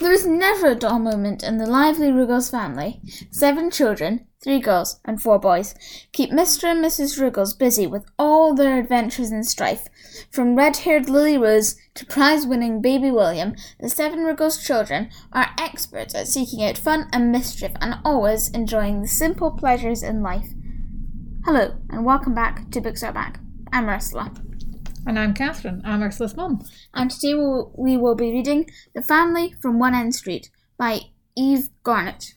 There is never a dull moment in the lively Ruggles family. Seven children, three girls and four boys, keep Mr. and Mrs. Ruggles busy with all their adventures and strife. From red-haired Lily Rose to prize-winning baby William, the seven Ruggles children are experts at seeking out fun and mischief and always enjoying the simple pleasures in life. Hello, and welcome back to Books Are Back. I'm Ursula. And I'm Catherine. I'm Ursula's mum. And today we'll, we will be reading The Family from One End Street by Eve Garnett.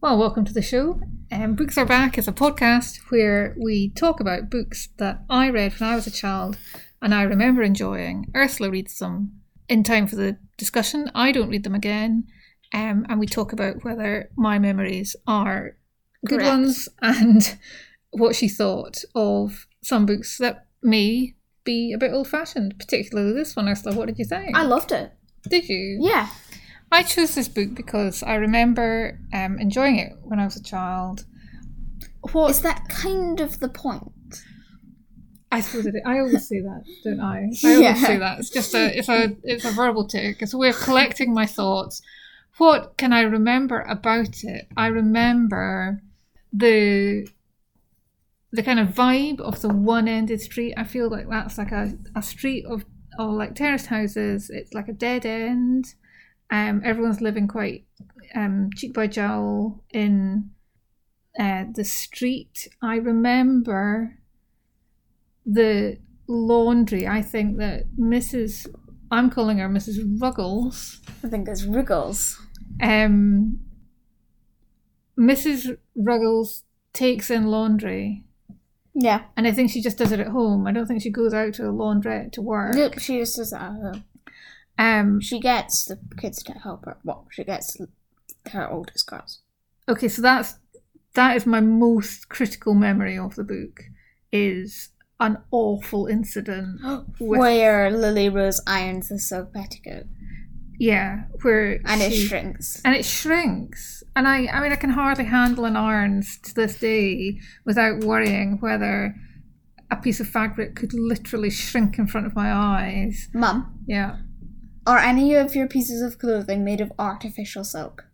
Well, welcome to the show. Um, books Are Back is a podcast where we talk about books that I read when I was a child and I remember enjoying. Ursula reads them in time for the discussion. I don't read them again. Um, and we talk about whether my memories are good Correct. ones and what she thought of some books that may be a bit old fashioned, particularly this one, Ursula. What did you think? I loved it. did you? Yeah. I chose this book because I remember um, enjoying it when I was a child. What Is that kind of the point? I suppose it is. I always say that, don't I? I always Yeah. say that. It's just a it's a it's a verbal tic. It's a way of collecting my thoughts. What can I remember about it? I remember the the kind of vibe of the one-ended street. I feel like that's like a, a street of of like terraced houses. It's like a dead end. Um, everyone's living quite um, cheek by jowl in uh, the street. I remember the laundry. I think that Mrs. I'm calling her Mrs. Ruggles. I think it's Ruggles. Um, Mrs. Ruggles takes in laundry, Yeah. and I think she just does it at home. I don't think she goes out to a laundrette to work. Nope, she just does that at home. Um, She gets the kids to help her. Well, she gets her oldest girls. okay, so that's that is my most critical memory of the book. Is an awful incident with Where Lily Rose irons the silk petticoat. Yeah, where And it shrinks. and it shrinks. And I, I mean, I can hardly handle an irons to this day without worrying whether a piece of fabric could literally shrink in front of my eyes. Mum, Yeah. are any of your pieces of clothing made of artificial silk?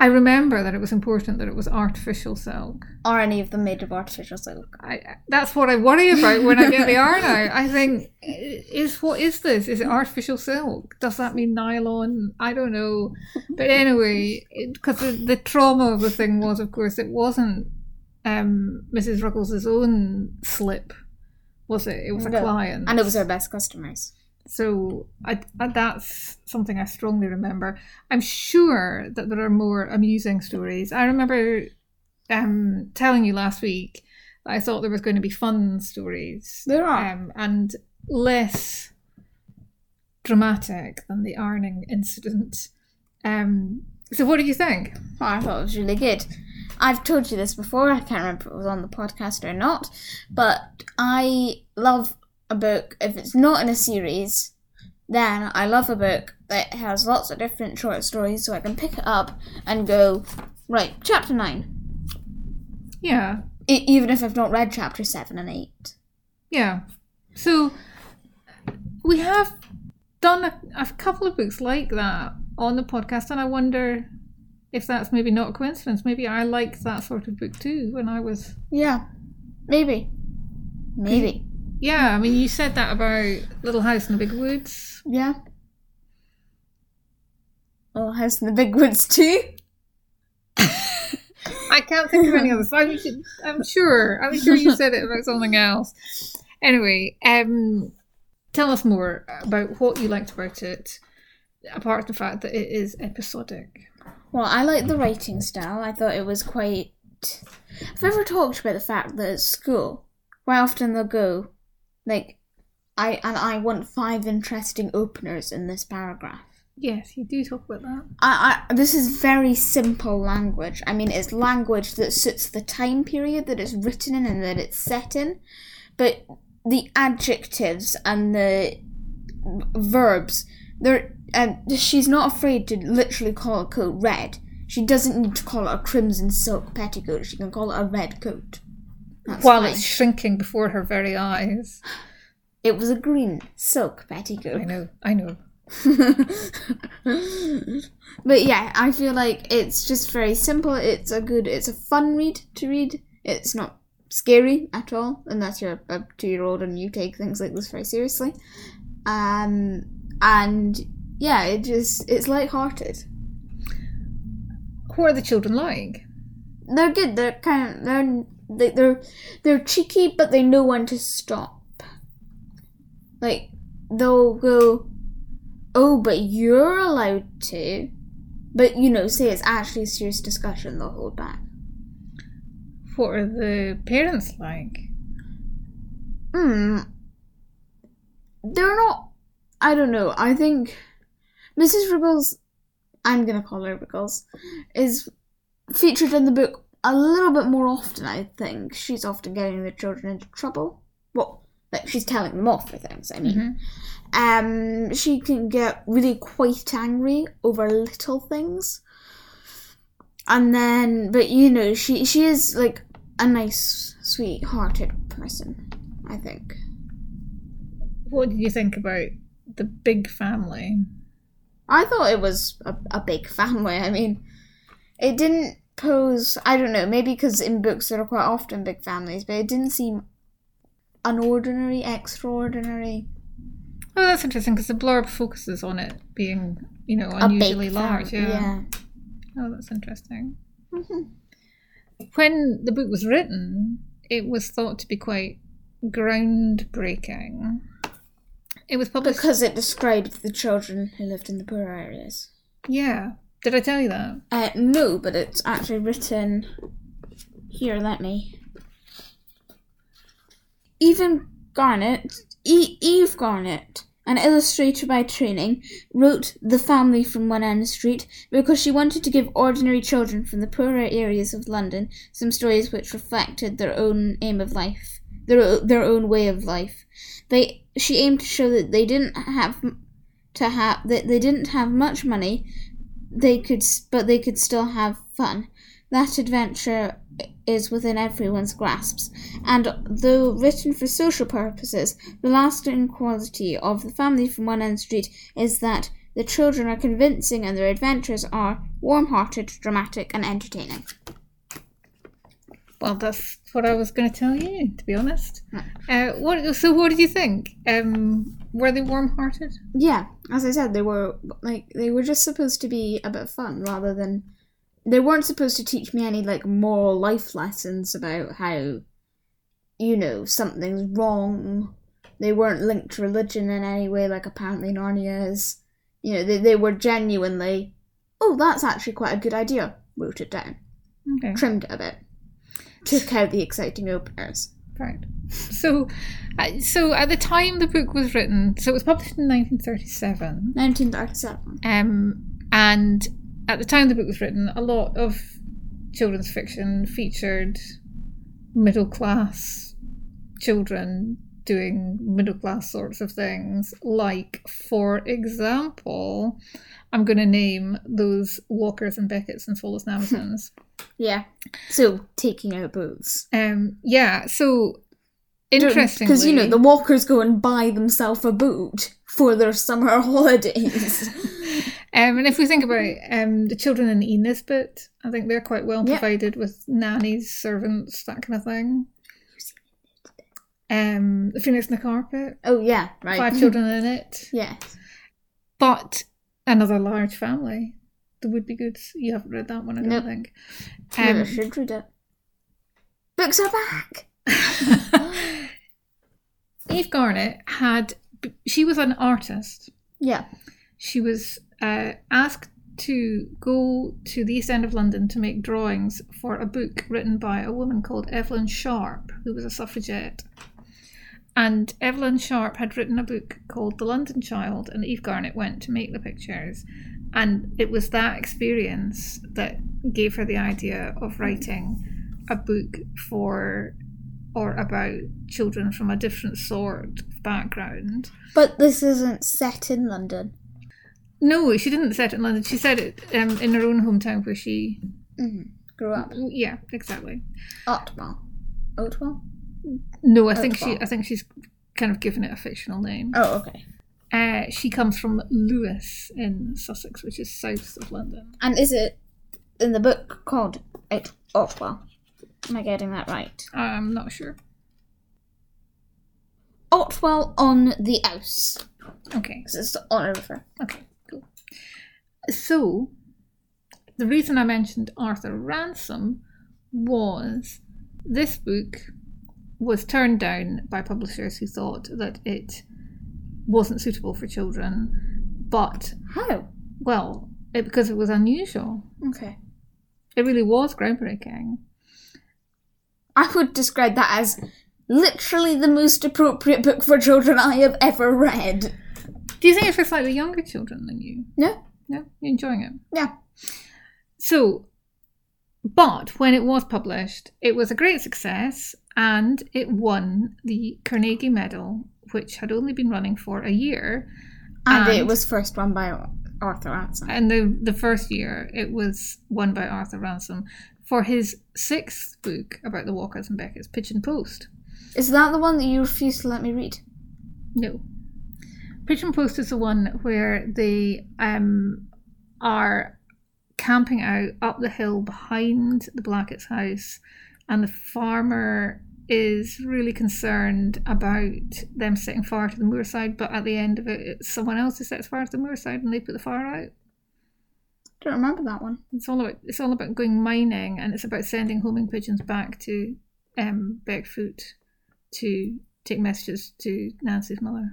I remember that it was important that it was artificial silk. Are any of them made of artificial silk? I, that's what I worry about when I get the yarn out. I think, is what is this? Is it artificial silk? Does that mean nylon? I don't know. But anyway, because the, the trauma of the thing was, of course, it wasn't um, Mrs. Ruggles' own slip, was it? It was a No. client. And it was her best customers. So I, I, that's something I strongly remember. I'm sure that there are more amusing stories. I remember um, telling you last week that I thought there was going to be fun stories. There are. Um, and less dramatic than the ironing incident. Um, so what do you think? Oh, I thought it was really good. I've told you this before, I can't remember if it was on the podcast or not, but I love a book, if it's not in a series, then I love a book that has lots of different short stories so I can pick it up and go, right, chapter 9. Yeah, E- even if I've not read chapter 7 and 8. Yeah. So we have done a, a couple of books like that on the podcast, and I wonder if that's maybe not a coincidence. Maybe I liked that sort of book too when I was. Yeah, maybe. Maybe. Yeah, I mean, you said that about Little House in the Big Woods. Yeah. Oh, House in the Big Woods too? I can't think of any others. I'm, I'm sure. I'm sure you said it about something else. Anyway, um, tell us more about what you liked about it, apart from the fact that it is episodic. Well, I like the writing style. I thought it was quite. I've ever talked about the fact that at school, where often they'll go, like, I and I want five interesting openers in this paragraph. Yes, you do talk about that. I, I this is very simple language. I mean, it's language that suits the time period that it's written in and that it's set in, but the adjectives and the verbs, they're and she's not afraid to literally call a coat red. She doesn't need to call it a crimson silk petticoat. She can call it a red coat. That's While fine. it's shrinking before her very eyes. it was a green silk petticoat. I know, I know. but yeah, I feel like it's just very simple. It's a good, it's a fun read to read. It's not scary at all, unless you're a two year old and you take things like this very seriously. Um, and yeah, it just it's light-hearted. What are the children like? They're good. They're kind of they're they, they're they're cheeky, but they know when to stop. Like they'll go, oh, but you're allowed to, but you know, say it's actually a serious discussion, they'll hold back. What are the parents like? Hmm. They're not. I don't know. I think Mrs. Ruggles, I'm gonna call her Ruggles, is featured in the book a little bit more often. I think she's often getting the children into trouble. Well, like she's telling them off for things. I mean, um, she can get really quite angry over little things, and then, but you know, she she is like a nice, sweet-hearted person. I think. What did you think about the big family? I thought it was a, a big family. I mean, it didn't pose. I don't know. Maybe because in books there are quite often big families, but it didn't seem unordinary, extraordinary. Oh, that's interesting because the blurb focuses on it being, you know, unusually large. family. Yeah. Oh, that's interesting. Mhm. When the book was written, it was thought to be quite groundbreaking. It was published. Because it described the children who lived in the poor areas. yeah. Did I tell you that? Uh, no, but it's actually written. Here, let me. Even Garnett, e- Eve Garnett, an illustrator by training, wrote The Family from One End Street because she wanted to give ordinary children from the poorer areas of London some stories which reflected their own aim of life, their, their own way of life. They, she aimed to show that they didn't have to have that they didn't have much money, they could, but they could still have fun. That adventure is within everyone's grasps, and though written for social purposes, the lasting quality of the family from one end street is that the children are convincing and their adventures are warm-hearted, dramatic, and entertaining. Well, that's what I was going to tell you, to be honest. Uh, what? So, what did you think? Um, were they warm-hearted? Yeah, as I said, they were like they were just supposed to be a bit of fun rather than they weren't supposed to teach me any like moral life lessons about how you know something's wrong. They weren't linked to religion in any way, like apparently Narnia is. You know, they they were genuinely, oh, that's actually quite a good idea. Wrote it down, Okay. trimmed it a bit, took out the exciting openers. Right. So, so at the time the book was written, so it was published in 1937, 1937. um, and at the time the book was written, a lot of children's fiction featured middle class children doing middle class sorts of things. Like, for example, I'm going to name those Walkers and Blacketts and Swallows and Amazons. Yeah. So taking out booths. um, yeah, so interestingly, Because, you know, the walkers go and buy themselves a boot for their summer holidays. Um, and if we think about um, the children in E. Nesbit, I think they're quite well Yep. provided with nannies, servants, that kind of thing. Um, the Phoenix in the Carpet, oh, yeah, right. five children in it, Yes. but another large family. The Would Be Goods. You haven't read that one, I don't Nope. think. Maybe I Um, should read it. Books are back! Eve Garnett had. She was an artist. Yeah. she was uh, asked to go to the East End of London to make drawings for a book written by a woman called Evelyn Sharp, who was a suffragette. And Evelyn Sharp had written a book called The London Child, and Eve Garnett went to make the pictures. And it was that experience that gave her the idea of writing a book for or about children from a different sort of background. But this isn't set in London. No, she didn't set it in London. She said it um, in her own hometown where she. Mm-hmm. Grew up. Yeah, exactly. Otwell. Otwell? No, I think she. I think she's kind of given it a fictional name. Oh, okay. Uh, she comes from Lewes in Sussex, which is south of London. And is it in the book called Out Otwell? Am I getting that right? I'm not sure. Otwell on the Ouse. Okay. Because it's on a river. Okay, cool. So, the reason I mentioned Arthur Ransome was this book was turned down by publishers who thought that it wasn't suitable for children, but, How? well, it, because it was unusual. Okay. It really was groundbreaking. I would describe that as literally the most appropriate book for children I have ever read. Do you think it's for slightly younger children than you? No? No? You're enjoying it? Yeah. So, but when it was published, it was a great success and it won the Carnegie Medal, which had only been running for a year. And, it was first won by Arthur Ransome. And the, the first year, it was won by Arthur Ransome for his sixth book about the Walkers and Blackett's Pigeon Post. Is that the one that you refused to let me read? No. Pigeon Post is the one where they um, are camping out up the hill behind the Blackett's house, and the farmer is really concerned about them setting fire to the moorside, but at the end of it, it's someone else who sets fire to the moorside and they put the fire out. Don't remember that one. It's all about it's all about going mining, and it's about sending homing pigeons back to um, Beckfoot to take messages to Nancy's mother.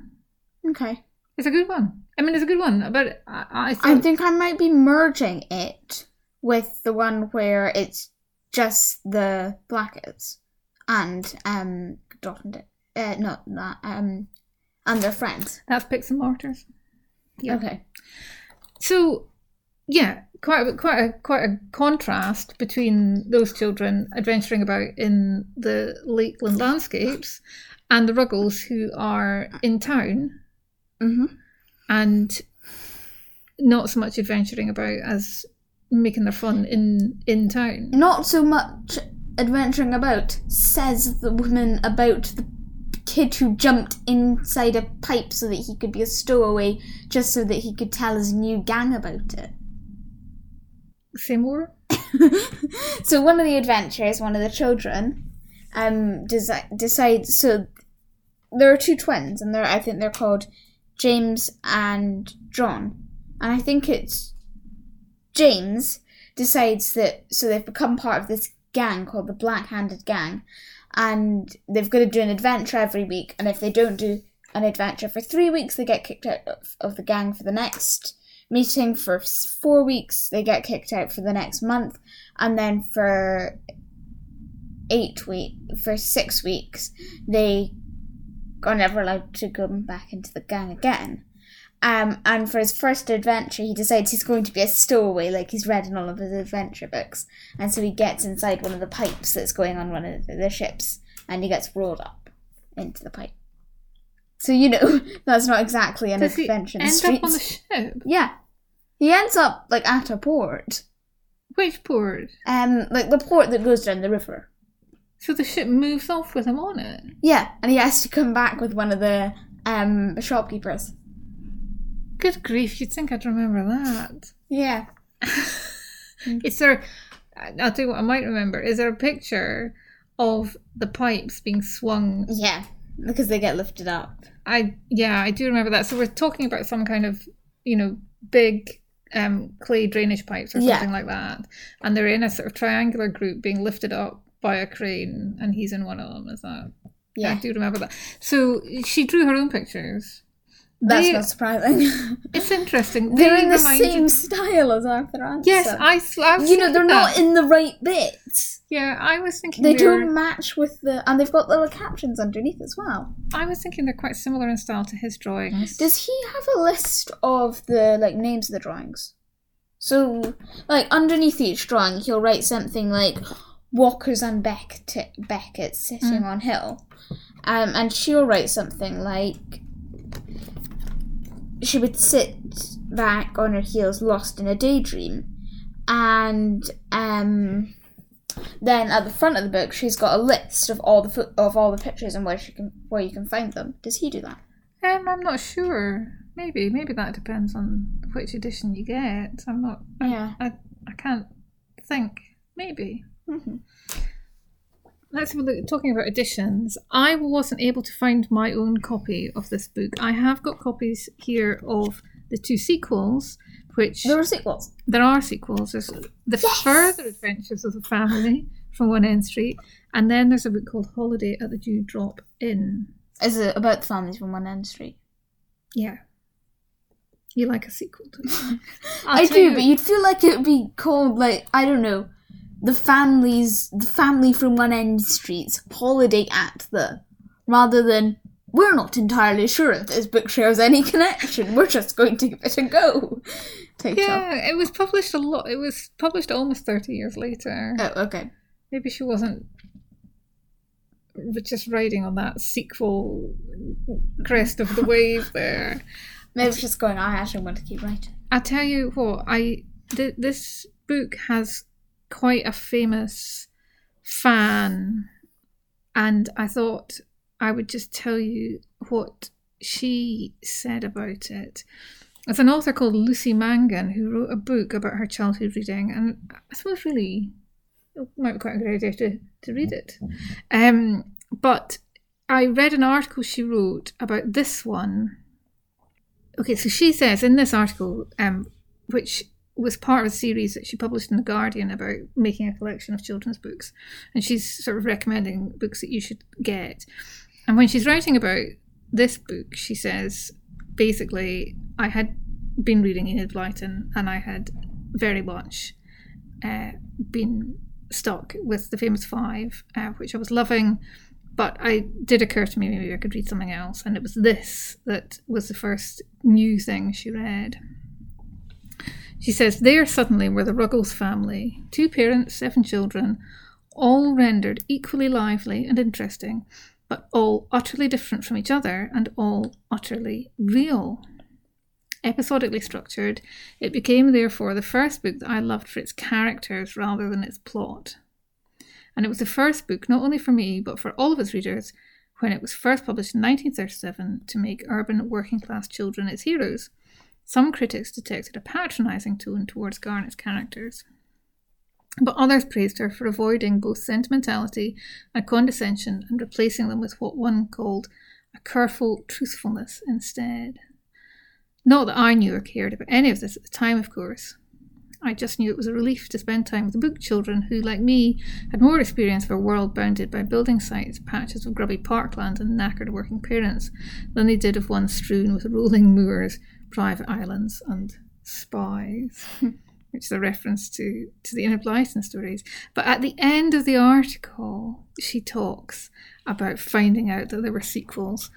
Okay. It's a good one. I mean, it's a good one, but I, I I think think I might be merging it with the one where it's just the Blacketts and um Dolphin uh not that um and their friends. that's Picts and Martyrs. Yeah. Okay. So, yeah, quite a, quite a quite a contrast between those children adventuring about in the Lakeland landscapes and the Ruggles who are in town Mm-hmm. and not so much adventuring about as making their fun in in town. Not so much adventuring about, says the woman about the kid who jumped inside a pipe so that he could be a stowaway just so that he could tell his new gang about it. Say more. so one of the adventures, one of the children, um, desi- decides. So there are two twins, and they're I think they're called James and John, and I think it's James decides that so they've become part of this gang called the Black Handed Gang, and they've got to do an adventure every week, and if they don't do an adventure for three weeks, they get kicked out of, of the gang for the next meeting for four weeks they get kicked out for the next month and then for eight week for six weeks they are never allowed to come back into the gang again um, and for his first adventure he decides he's going to be a stowaway like he's read in all of his adventure books and so he gets inside one of the pipes that's going on one of the, the ships and he gets rolled up into the pipe so you know that's not exactly an Does he adventure in end the streets up on the ship? yeah. He ends up like at a port. Which port? Um like the port that goes down the river. So the ship moves off with him on it. Yeah, and he has to come back with one of the um shopkeepers. Good grief! You'd think I'd remember that. Yeah. Is there? I'll tell you what I might remember. Is there a picture of the pipes being swung? Yeah. Because they get lifted up. I yeah, I do remember that. So we're talking about some kind of you know big um, clay drainage pipes or Yeah. something like that, and they're in a sort of triangular group being lifted up by a crane, and he's in one of them. Is that? Yeah, I Yeah. do remember that. So she drew her own pictures. That's They- not surprising. It's interesting. They're in the same style as Arthur. Yes, I. sl- I was You know, they're thinking not in the right bits. Yeah, I was thinking They they're- don't match with the and they've got little captions underneath as well. I was thinking they're quite similar in style to his drawings. Does he have a list of the like names of the drawings? So, like underneath each drawing, he'll write something like Walkers and Blackett, Blackett sitting on hill, um, and she'll write something like she would sit back on her heels, lost in a daydream, and um, then at the front of the book, she's got a list of all the fo- of all the pictures and where she can where you can find them. Does he do that? Um, I'm not sure. maybe maybe that depends on which edition you get. I'm not. I, Yeah. I I can't think. Maybe. Mhm. Let's have a look. Talking about editions, I wasn't able to find my own copy of this book. I have got copies here of the two sequels, which There are sequels. there are sequels. There's the Yes! Further Adventures of the Family from One End Street, and then there's a book called Holiday at the Dewdrop Inn. Is it about the families from one end street? Yeah, you like a sequel to it. I do, but you'd feel like it would be called like I don't know, the families, the family from one end streets holiday at the, rather than we're not entirely sure if this book shares any connection. We're just going to give it a go. Take Yeah, it was published a lot. It was published almost thirty years later. Oh, okay. Maybe she wasn't just riding on that sequel crest of the wave there. Maybe she's just going. I actually want to keep writing. I tell you what, I th- this book has quite a famous fan, and I thought I would just tell you what she said about it. It's an author called Lucy Mangan who wrote a book about her childhood reading, and I suppose really it might be quite a good idea to, to read it. Um, but I read an article she wrote about this one. Okay, so she says in this article, um, which was part of a series that she published in The Guardian about making a collection of children's books, and she's sort of recommending books that you should get. And when she's writing about this book, she says basically, I had been reading Enid Blyton and I had very much uh, been stuck with the famous five, uh, which I was loving. But I did occur to me maybe I could read something else, and it was this that was the first new thing she read. She says, There suddenly were the Ruggles family, two parents, seven children, all rendered equally lively and interesting, but all utterly different from each other and all utterly real. Episodically structured, it became therefore the first book that I loved for its characters rather than its plot. And it was the first book, not only for me, but for all of its readers, when it was first published in 1937 to make urban working class children its heroes. Some critics detected a patronising tone towards Garnett's characters, but others praised her for avoiding both sentimentality and condescension and replacing them with what one called a careful truthfulness instead. Not that I knew or cared about any of this at the time, of course. I just knew it was a relief to spend time with the book children who, like me, had more experience of a world bounded by building sites, patches of grubby parkland, and knackered working parents than they did of one strewn with rolling moors, private islands, and spies. Which is a reference to, to the Enid Blyton stories. But at the end of the article, she talks about finding out that there were sequels.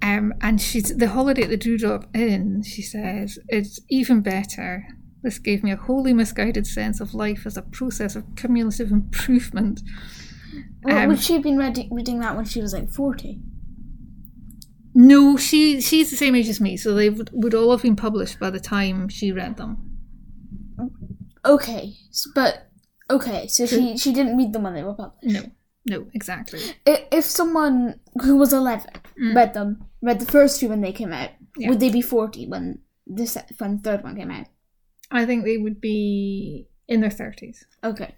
Um, and she's the holiday at the Dewdrop Inn, she says, it's even better. This gave me a wholly misguided sense of life as a process of cumulative improvement. Well, Um, would she have been reading, reading that when she was like 40? No, she she's the same age as me, so they would, would all have been published by the time she read them. Okay, s- but okay, so she she didn't read them when they were published. No, no, exactly. I- If someone who was eleven Mm. read them, read the first two when they came out, Yeah. would they be forty when the se- when the third one came out? I think they would be in their thirties. Okay,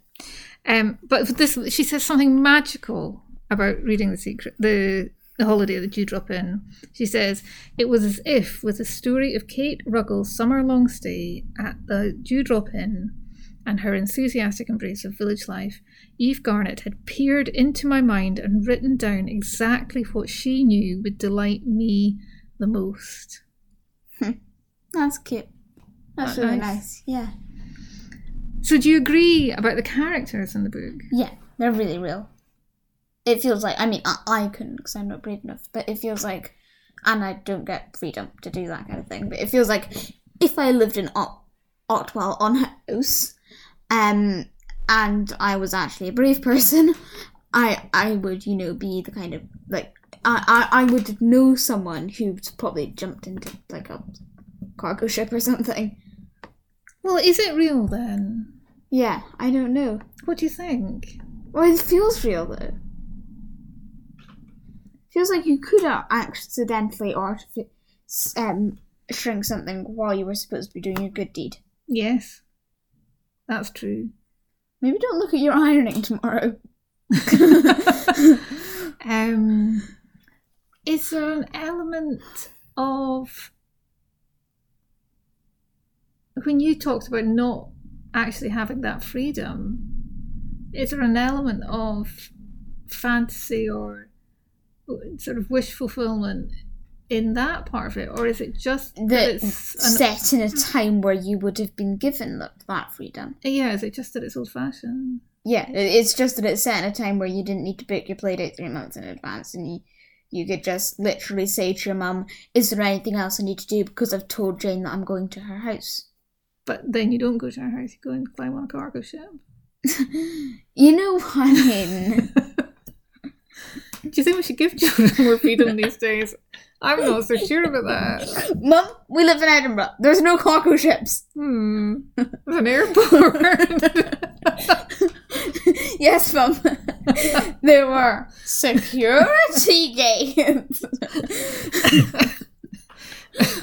Um, but for this, she says something magical about reading the secret, the the holiday at the Dewdrop Inn. She says it was as if, with the story of Kate Ruggles' summer-long stay at the Dewdrop Inn and her enthusiastic embrace of village life, Eve Garnett had peered into my mind and written down exactly what she knew would delight me the most. Hmm. that's cute. That's That really nice? nice. Yeah, So, do you agree about the characters in the book? yeah, they're really real. It feels like I mean I, I couldn't because I'm not brave enough, but it feels like, and I don't get freedom to do that kind of thing. But it feels like if I lived in Ot- Otwell on house, um, and I was actually a brave person, I I would you know be the kind of like I I, I would know someone who's probably jumped into like a cargo ship or something. Well, is it real then? Yeah, I don't know. What do you think? Well, it feels real though. Feels like you could have accidentally or um, shrink something while you were supposed to be doing a good deed. Yes, that's true. Maybe don't look at your ironing tomorrow. um, is there an element of when you talked about not actually having that freedom? Is there an element of fantasy or sort of wish fulfillment in that part of it, or is it just that it's an, set in a hmm. time where you would have been given that, that freedom. yeah? Is it just that it's old fashioned? Yeah, it's just that it's set in a time where you didn't need to book your playdate three months in advance, and you you could just literally say to your mum, "Is there anything else I need to do?" Because I've told Jane that I'm going to her house. But then you don't go to her house; you go and climb on a cargo ship. You know what I mean? Do you think we should give children more freedom these days? I'm not so sure about that. Mum, we live in Edinburgh. There's no cargo ships. Hmm. There's an airport. yes, Mum. there were security gates.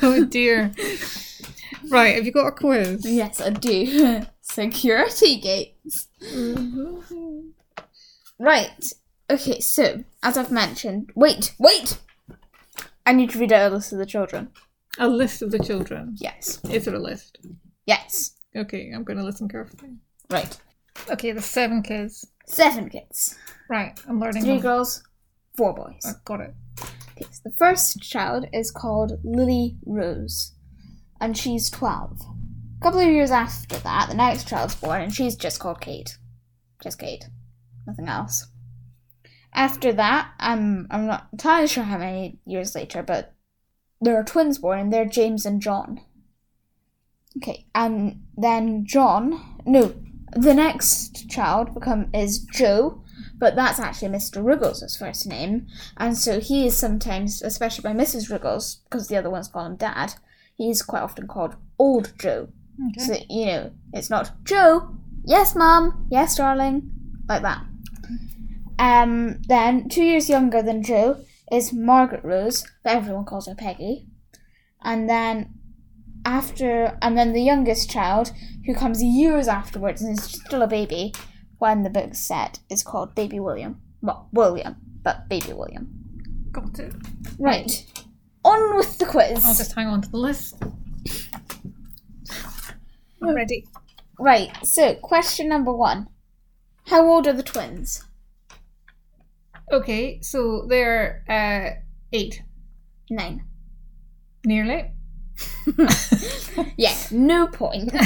oh dear. Right, have you got a quiz? yes, I do. security gates. Right. Okay, so, as I've mentioned. Wait, wait! I need to read out a list of the children. A list of the children. Yes. Is there a list? Yes. Okay, I'm going to listen carefully. Right. Okay, there's seven kids. Seven kids. Right, I'm learning. Three them. girls, four boys. I got it. Okay, so the first child is called Lily Rose, and she's 12. A couple of years after that, the next child's born, and she's just called Kate. Just Kate. Nothing else. After that, I'm, I'm not entirely sure how many years later, but there are twins born, and they're James and John. Okay, and then John, no, the next child become is Joe, but that's actually Mr. Ruggles' first name, and so he is sometimes, especially by Mrs. Ruggles, because the other ones call him Dad, he's quite often called Old Joe. Okay. So, you know, it's not Joe, yes, Mum, yes, darling, like that. Um, then, two years younger than Joe is Margaret Rose, but everyone calls her Peggy. And then, after, and then the youngest child, who comes years afterwards and is still a baby when the book's set, is called Baby William. Well, William, but Baby William. Got it. Right. On with the quiz. I'll just hang on to the list. I'm ready. Right, so question number one. How old are the twins? Okay, so there are uh, eight. Nine. Nearly. Yeah, no point.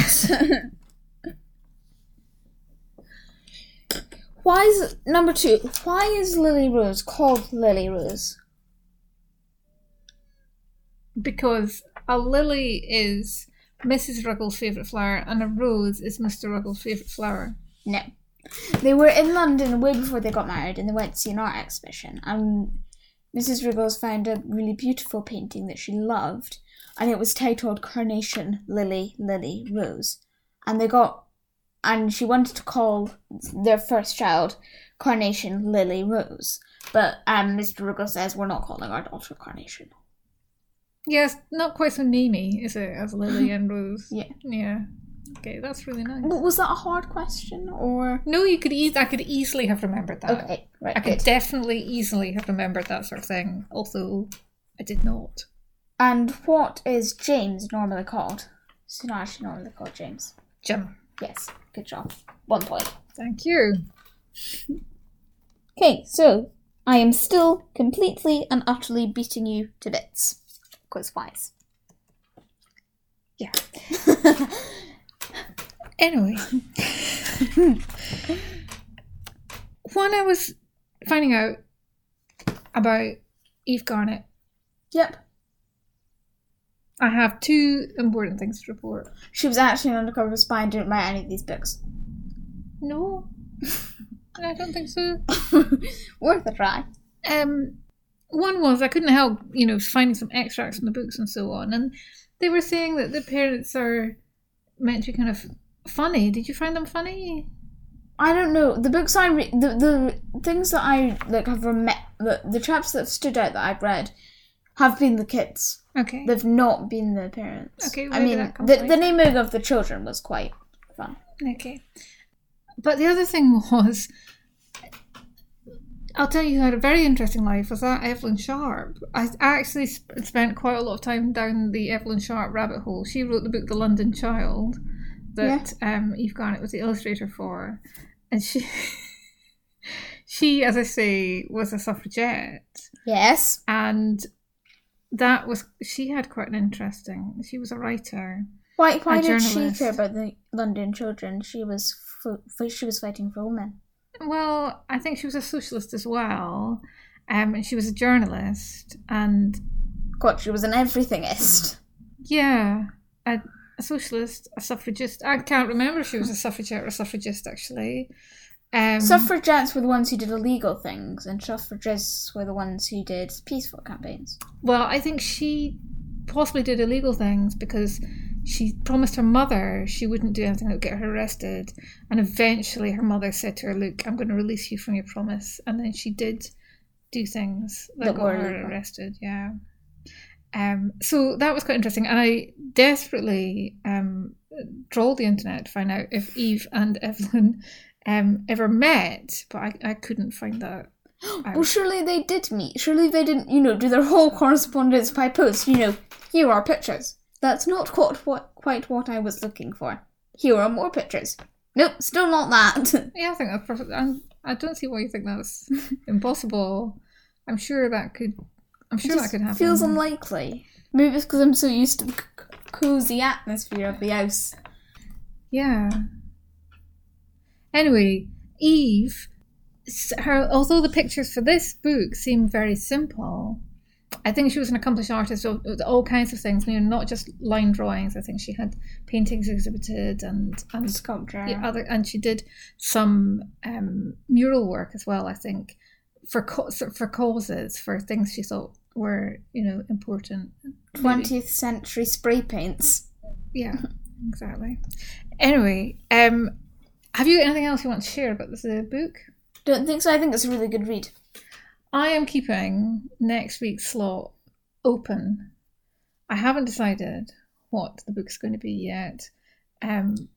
why is number two? Why is Lily Rose called Lily Rose? Because a lily is Mrs. Ruggles' favourite flower and a rose is Mr. Ruggles' favourite flower. No. They were in London way before they got married and they went to see an art exhibition. And Mrs. Ruggles found a really beautiful painting that she loved, and it was titled Carnation, Lily, Lily, Rose. And they got, and she wanted to call their first child Carnation, Lily, Rose. But um, Mr. Ruggles says we're not calling our daughter Carnation. Yes, not quite so namey, is it, as Lily and Rose? Yeah. Yeah. Okay, that's really nice. W- Was that a hard question or? No, you could eas- I could easily have remembered that. Okay, right, I could good. definitely easily have remembered that sort of thing, although I did not. And what is James normally called? He's not actually normally called James. Jim. Yes, good job. One point. Thank you. Okay, so I am still completely and utterly beating you to bits. Quiz wise. Yeah. Anyway. when I was finding out about Eve Garnett, Yep. I have two important things to report. She was actually an undercover spy and didn't write any of these books. No, I don't think so. Worth a try. Um, one was I couldn't help, you know, finding some extracts from the books and so on, and they were saying that the parents are meant to kind of funny. Did you find them funny? I don't know. The books I read, the, the things that I like have rem- the, the chapters that have stood out that I've read have been the kids. Okay. They've not been the parents. Okay, I mean, the, the naming of the children was quite fun. Okay. But the other thing was, I'll tell you who had a very interesting life was that Evelyn Sharp. I actually sp- spent quite a lot of time down the Evelyn Sharp rabbit hole. She wrote the book The London Child that um, Eve Garnett was the illustrator for. And she, she, as I say, was a suffragette. Yes. And that was, she had quite an interesting, she was a writer. Why? Why A did she care about the London children? She was f- she was fighting for women. Well, I think she was a socialist as well, um, and she was a journalist, and God, she was an everythingist. yeah, a, a socialist, a suffragist. I can't remember if she was a suffragette or a suffragist actually. Um, Suffragettes were the ones who did illegal things, and suffragists were the ones who did peaceful campaigns. well, I think she possibly did illegal things because she promised her mother she wouldn't do anything that would get her arrested, and eventually her mother said to her, "Look, I'm going to release you from your promise," and then she did do things that, That got her arrested. Yeah. Um, so that was quite interesting, and I desperately um, trawled the internet to find out if Eve and Evelyn um, ever met, but I, I couldn't find that. Well, surely they did meet. Surely they didn't, you know, do their whole correspondence by post. You know, here are pictures. That's not quite what quite what I was looking for. Here are more pictures. Nope, still not that. Yeah, I think that's perfect. I'm, I don't see why you think that's impossible. I'm sure that could. I'm sure that could happen. Feels unlikely. Maybe it's because I'm so used to the c- c- cozy atmosphere of the house. Yeah. Anyway, Eve, her although the pictures for this book seem very simple, I think she was an accomplished artist of with all kinds of things. You know, not just line drawings. I think she had paintings exhibited and and Sculpture. yeah, other and she did some um, mural work as well. I think for co- for causes for things she thought were you know important. 20th century spray paints. yeah, exactly. Anyway, um, have you got anything else you want to share about this uh, book? Don't think so. I think it's a really good read. I am keeping next week's slot open. I haven't decided what the book's going to be yet, um,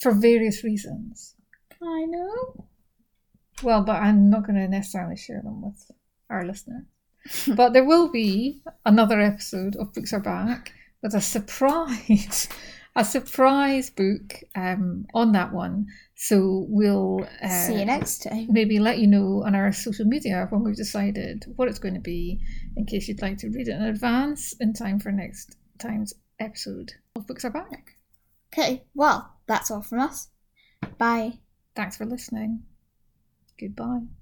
for various reasons. I know. Well, but I'm not going to necessarily share them with our listeners. but there will be another episode of Books Are Back with a surprise, a surprise book um, on that one. So we'll uh, See you next time. maybe let you know on our social media when we've decided what it's going to be, in case you'd like to read it in advance in time for next time's episode of Books Are Back. Okay, well, that's all from us. Bye. Thanks for listening. Goodbye.